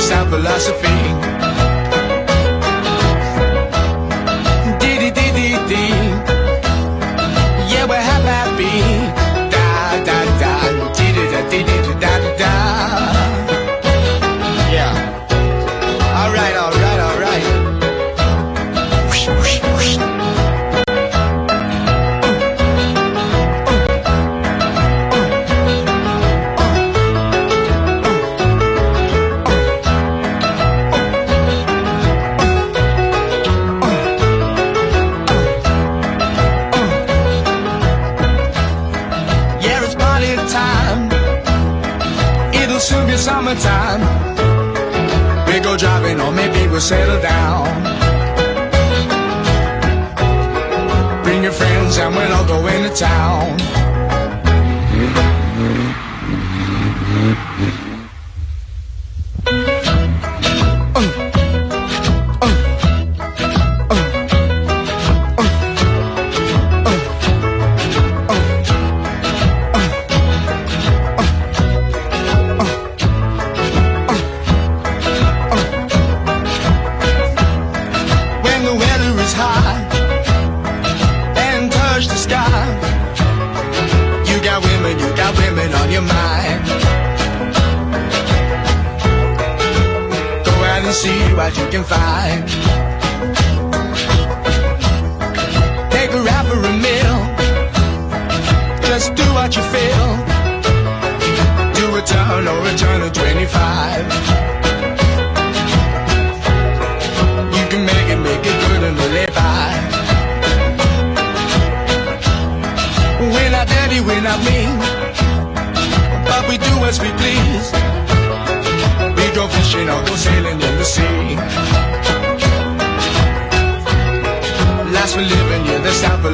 sound philosophy. settle down. Bring your friends and we'll all go into town.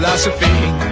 philosophy.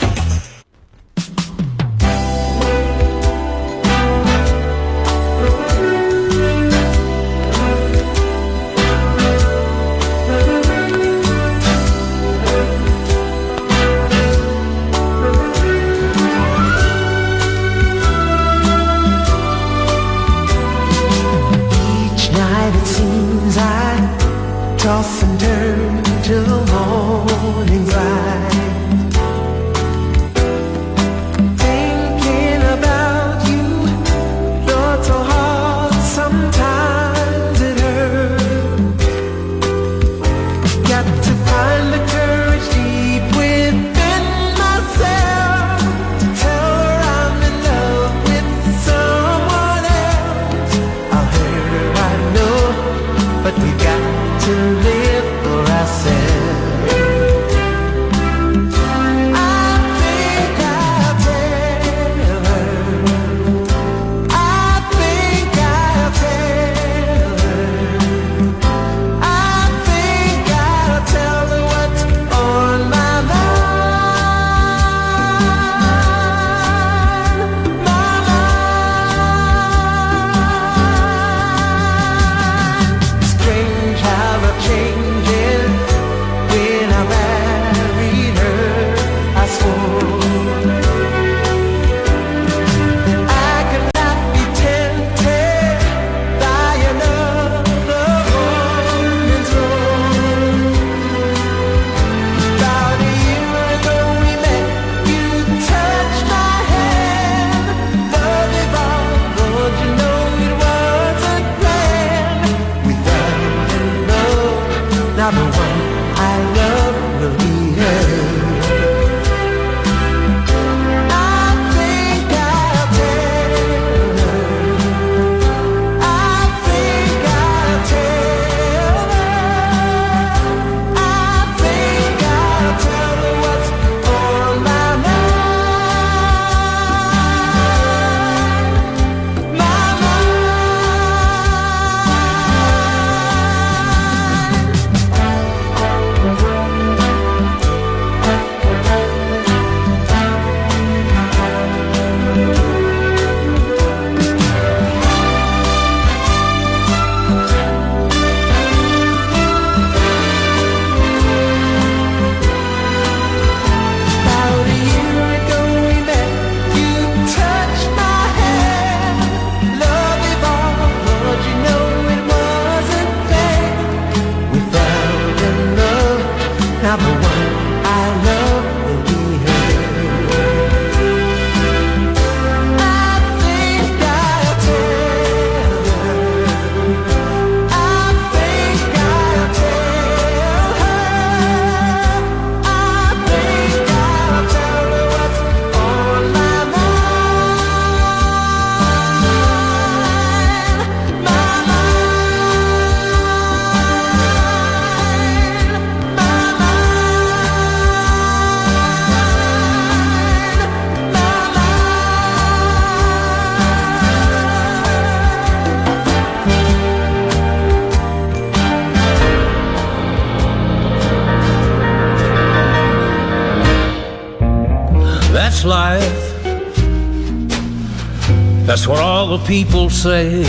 the people say.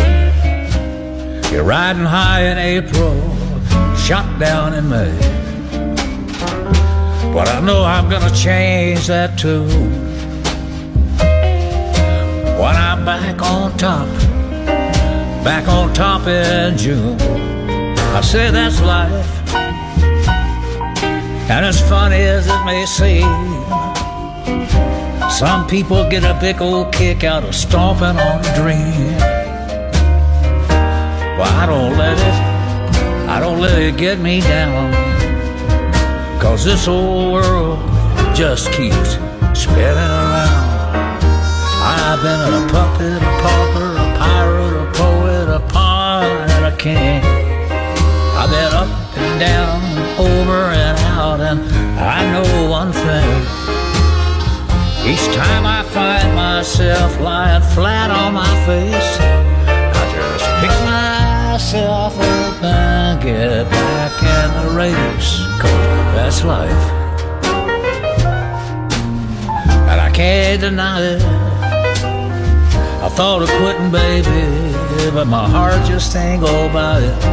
You're riding high in April, shot down in May. But I know I'm gonna change that too. When I'm back on top, back on top in June. I say that's life. And as funny as it may seem, some people get a big old kick out of stomping on a dream. Well, I don't let it, I don't let it get me down. Cause this old world just keeps spinning around. I've been a puppet, a pauper, a pirate, a poet, a pawn, and a king. I've been up and down, over and out, and I know one thing. Each time I find myself lying flat on my face, I just pick myself up and get back in the race. Cause that's life. And I can't deny it. I thought of quitting, baby, but my heart just ain't go about it.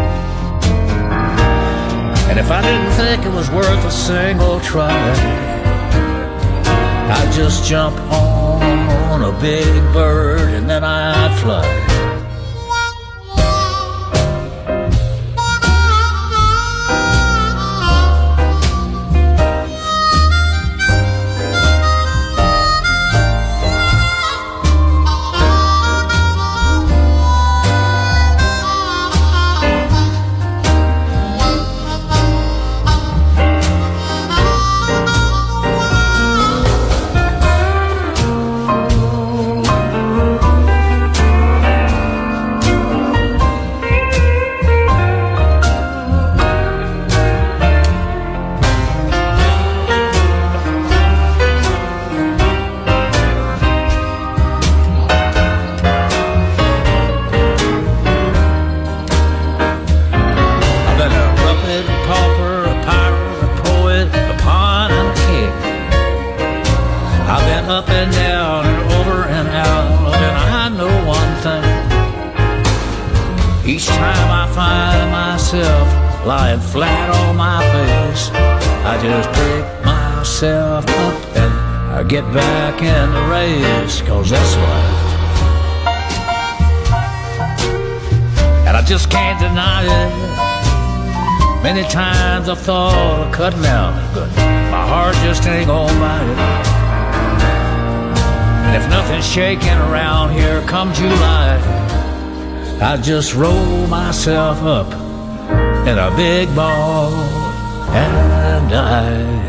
And if I didn't think it was worth a single try, just jump on a big bird and then I'd fly. I just roll myself up in a big ball and die.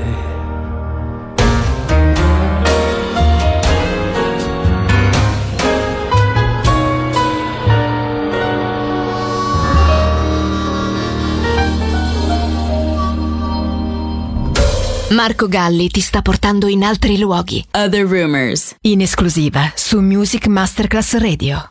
Marco Galli ti sta portando in altri luoghi. Other Rumors. In esclusiva su Music Masterclass Radio.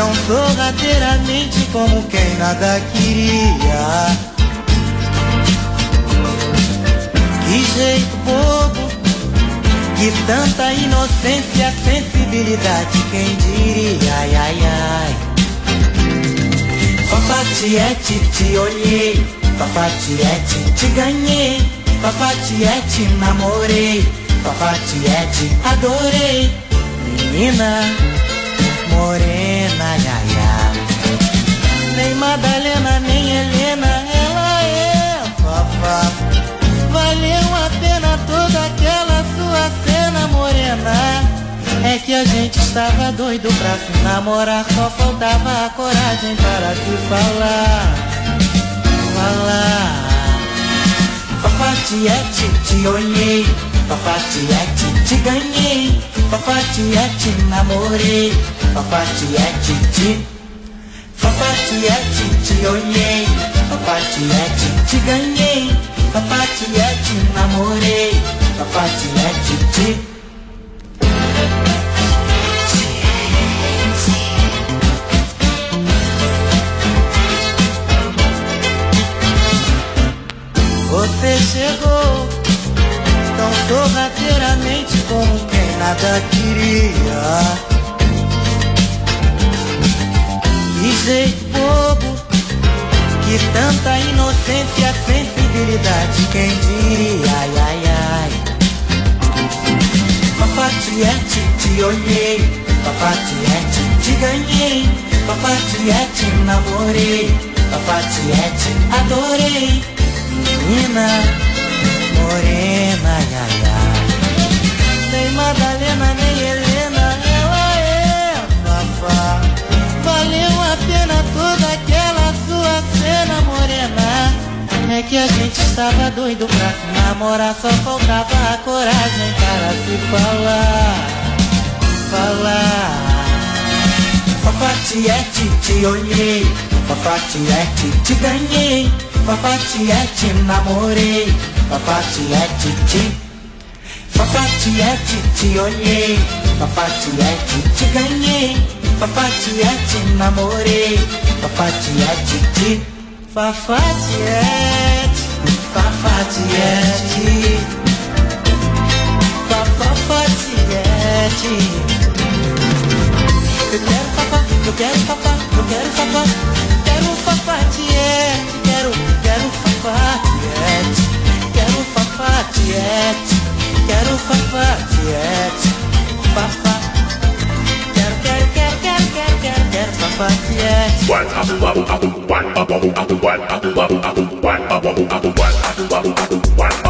tão sorrateiramente como quem nada queria. Que jeito bobo, que tanta inocência, sensibilidade, quem diria, ai ai ai. Fafatiete, te olhei, fafatiete, te ganhei, fafatiete, namorei, fafatiete, adorei, menina morena, Nem Madalena, nem Helena, ela é Fafá. Valeu a pena toda aquela sua cena morena. É que a gente estava doido pra se namorar, só faltava a coragem para se falar. Falar. Fafatiete, te olhei, Fafatiete, te ganhei, Fafatiete, namorei, Fafatiete, te Fafatiete, te olhei, Fafatiete, te ganhei, Fafatiete, namorei, Fafatiete, te Você chegou tão sorrateiramente como quem nada queria. Que jeito bobo, que tanta inocência, sensibilidade, quem diria, ai ai ai. Fafatiete, te olhei, Fafatiete, te ganhei, Fafatiete, namorei, Fafatiete, adorei menina morena, ia, ia. Madalena, nem Helena, ela é Fafá. Valeu a pena toda aquela sua cena morena. É que a gente estava doido pra se namorar, só faltava a coragem para se falar. Falar. Fafatiete, te olhei, Fafatiete, te ganhei, Fafatiete, namorei, Fafatiete, te Fafatiete, te olhei, Fafatiete, te ganhei, Fafatiete, namorei, Fafatiete, te Fafatiete, Fafatiete, Fafatiete. Eu quero papá, eu quero papá, eu quero papá, quero fafatiete, quero, quero fafatiete, quero fafatiete, quero fafatiete, fafá, quero, quero, quero, quero, quero, quero, quero fafatiete. you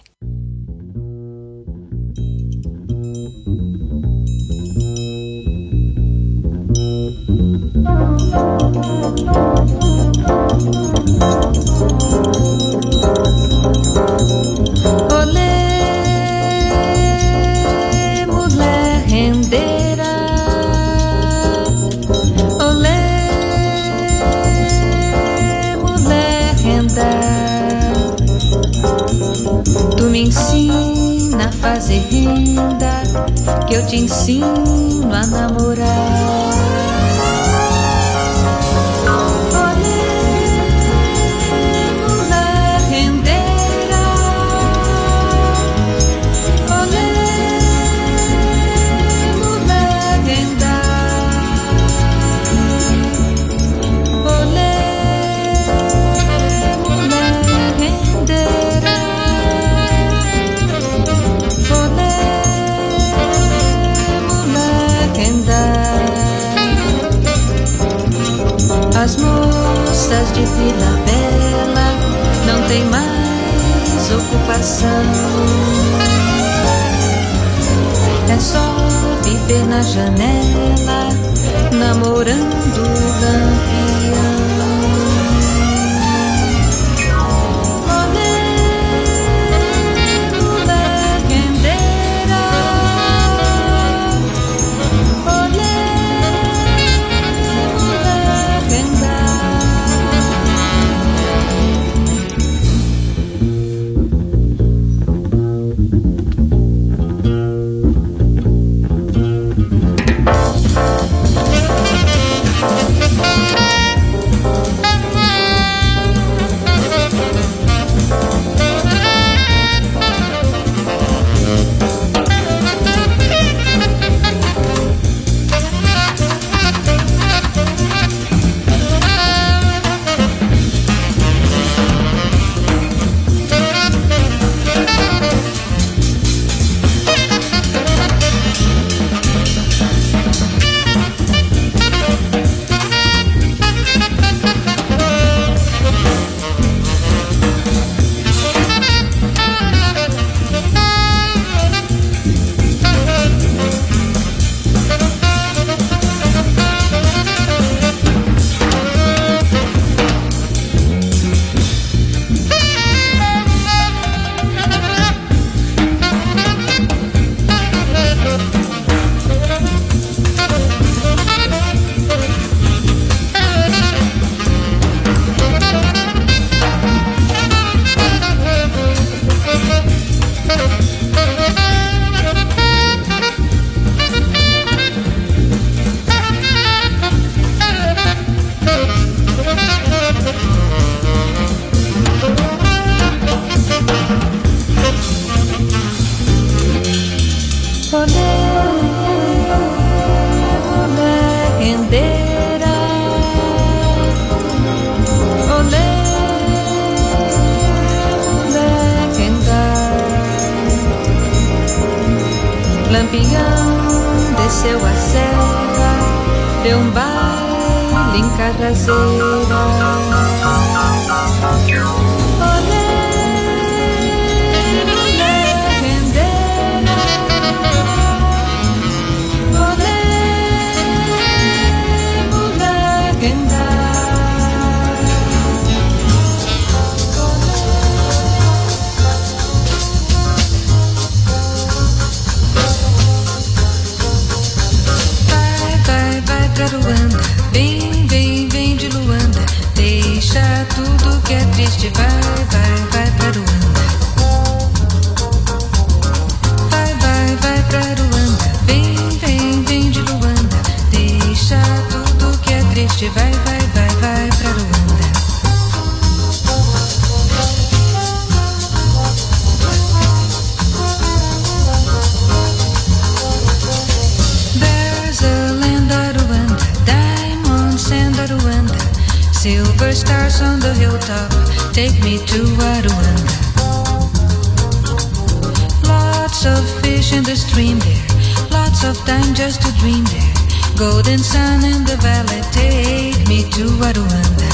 golden sun in the valley, take me to Rwanda.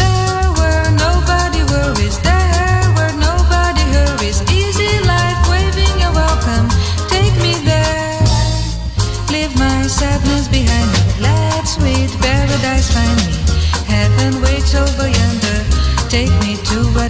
There were nobody worries, there were nobody hurries, easy life waving a welcome. Take me there, leave my sadness behind me. Let sweet paradise find me. Heaven waits over yonder. Take me to Rwanda.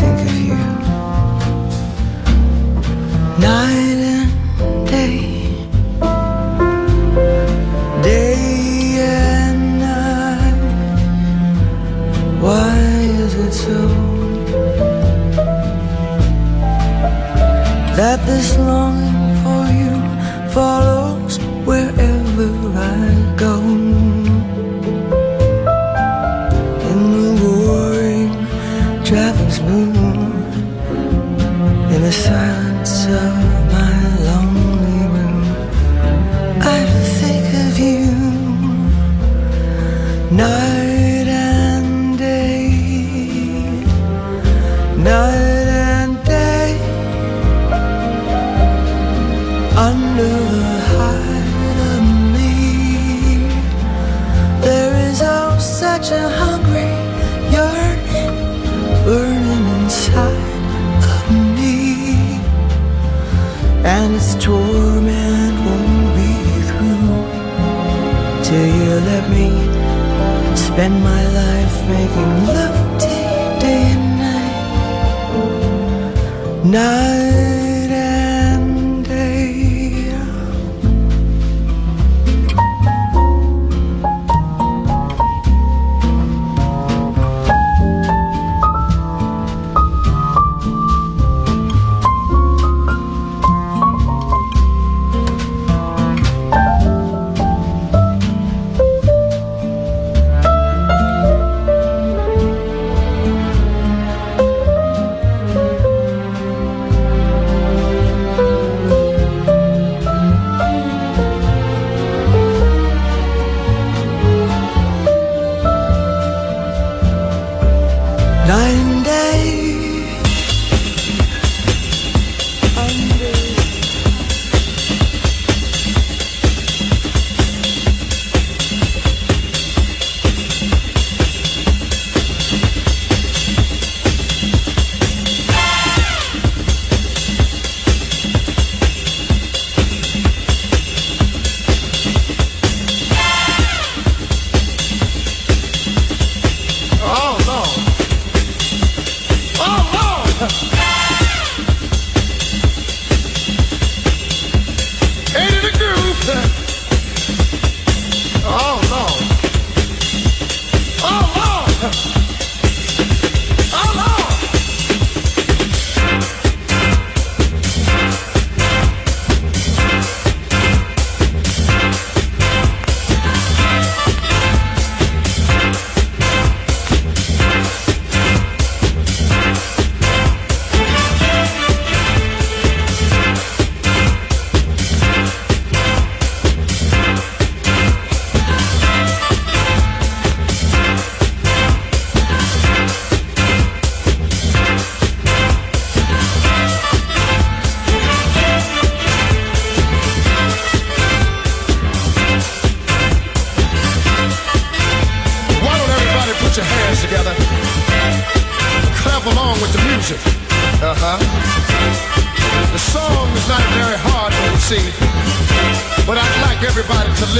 think of you.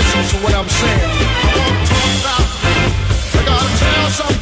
listen to what I'm saying. I gotta tell somebody.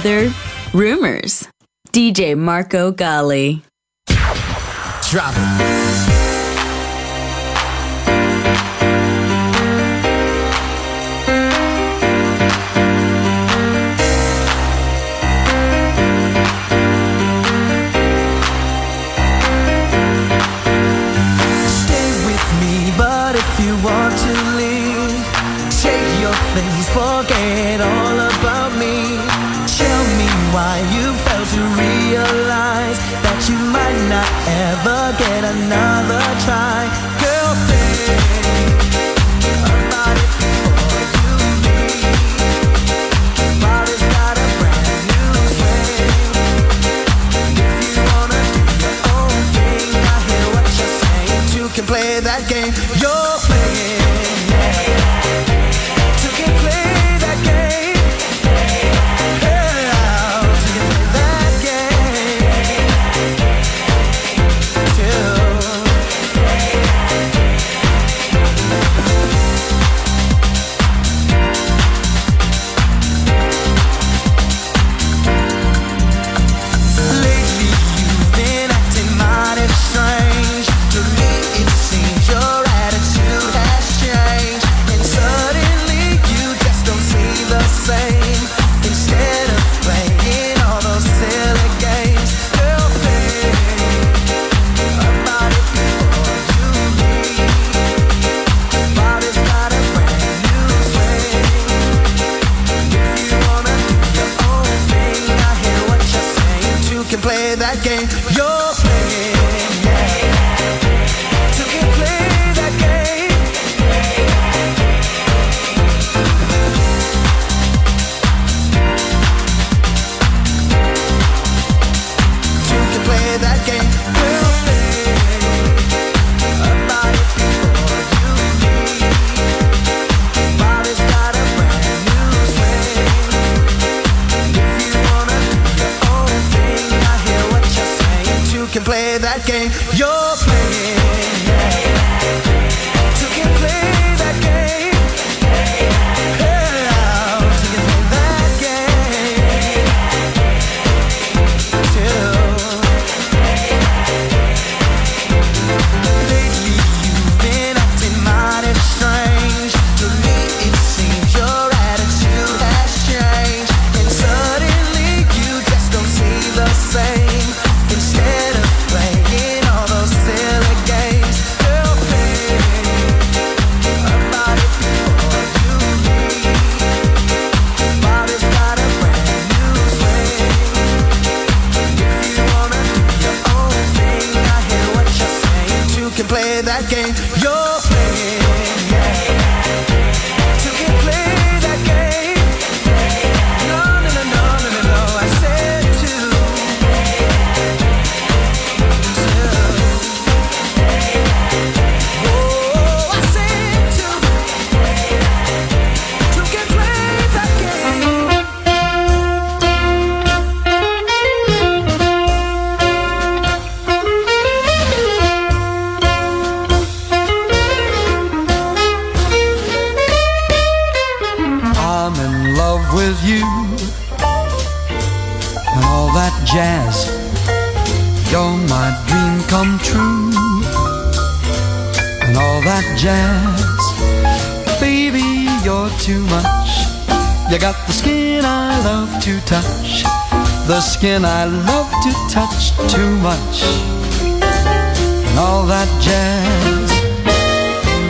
other rumors. DJ Marco Gally. Drop it. never get another try. and all that jazz.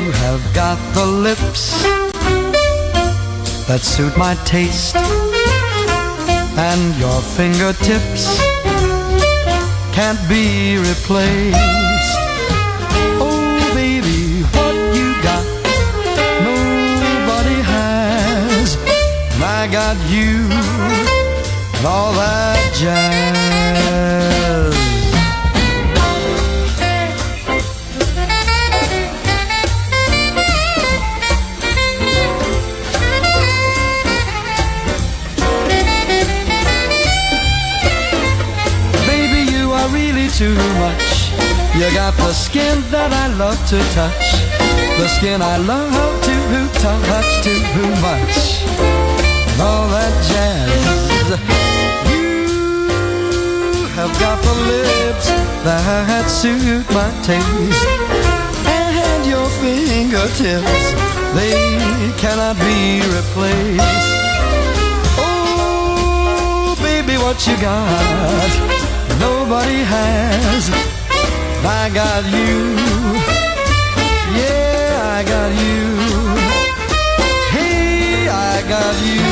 You have got the lips that suit my taste, and your fingertips can't be replaced. Oh, baby, what you got, nobody has. I got you and all that jazz. too much. You got the skin that I love to touch. The skin I love to touch too much. And all that jazz. You have got the lips that suit my taste. And your fingertips, they cannot be replaced. Oh, baby, what you got? nobody has. I got you. Yeah, I got you. Hey, I got you.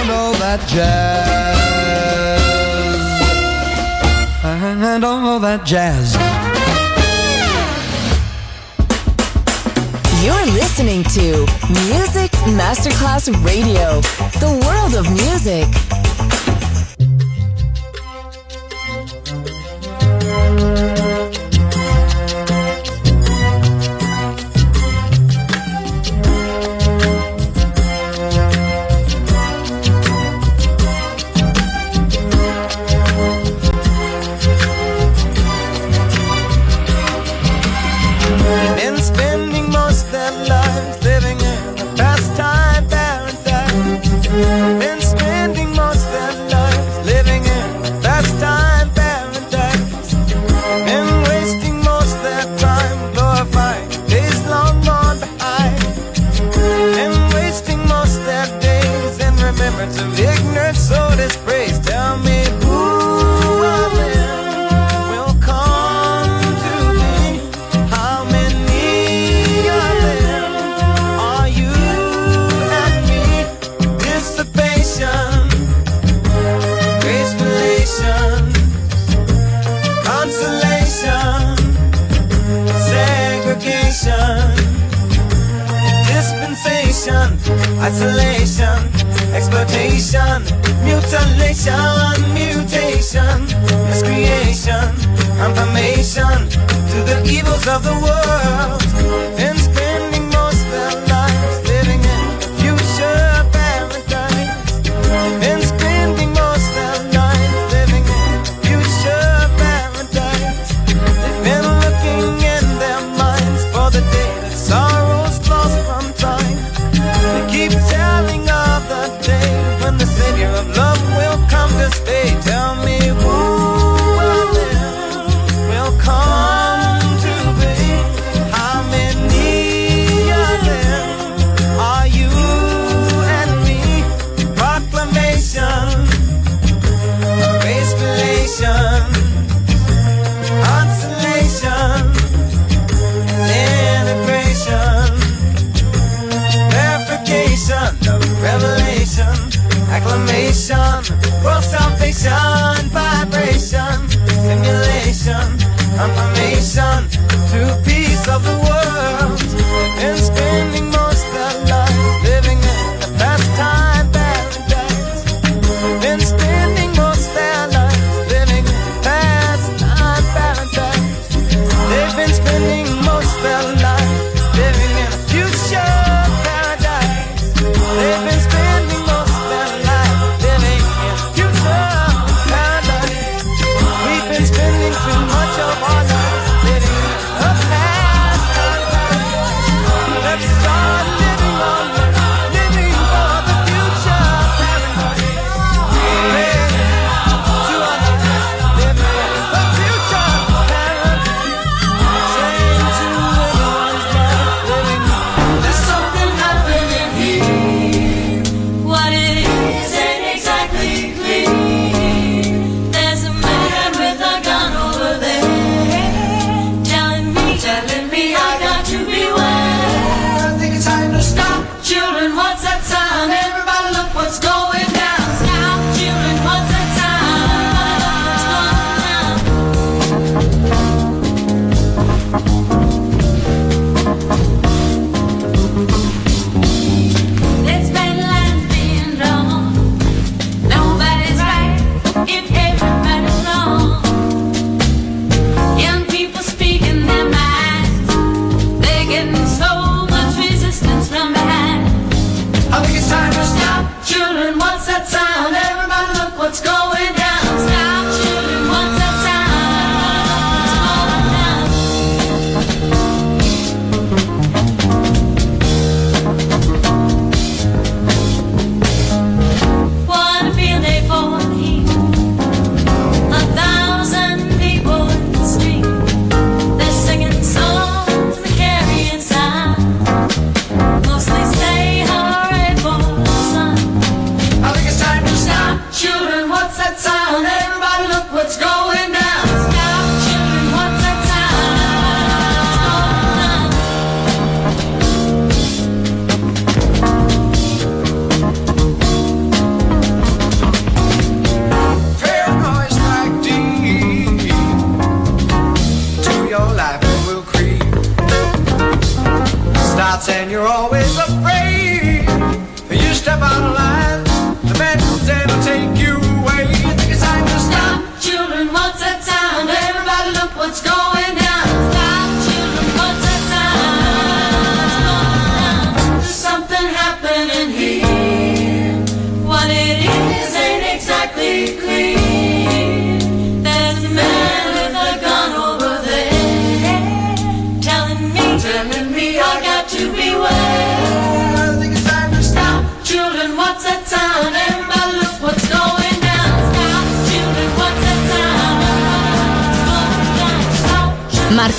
And all that jazz. And all that jazz. You're listening to Music Masterclass Radio, the world of music. isolation, exploitation, mutilation, mutation, miscreation, confirmation to the evils of the world.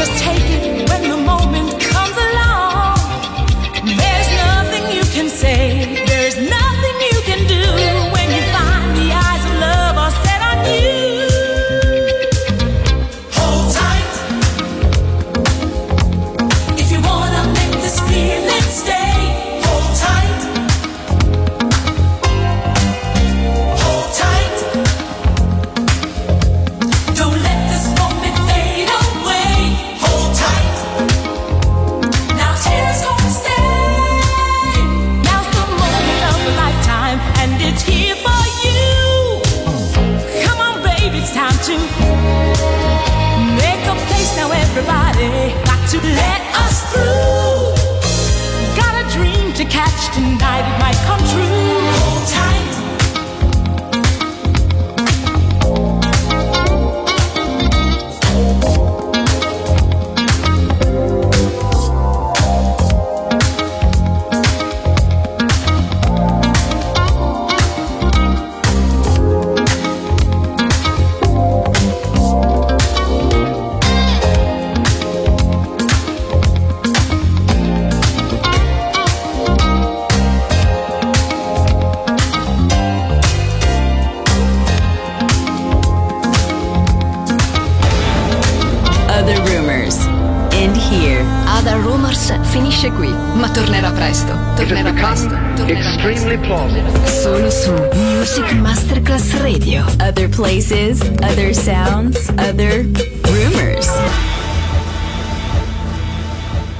just take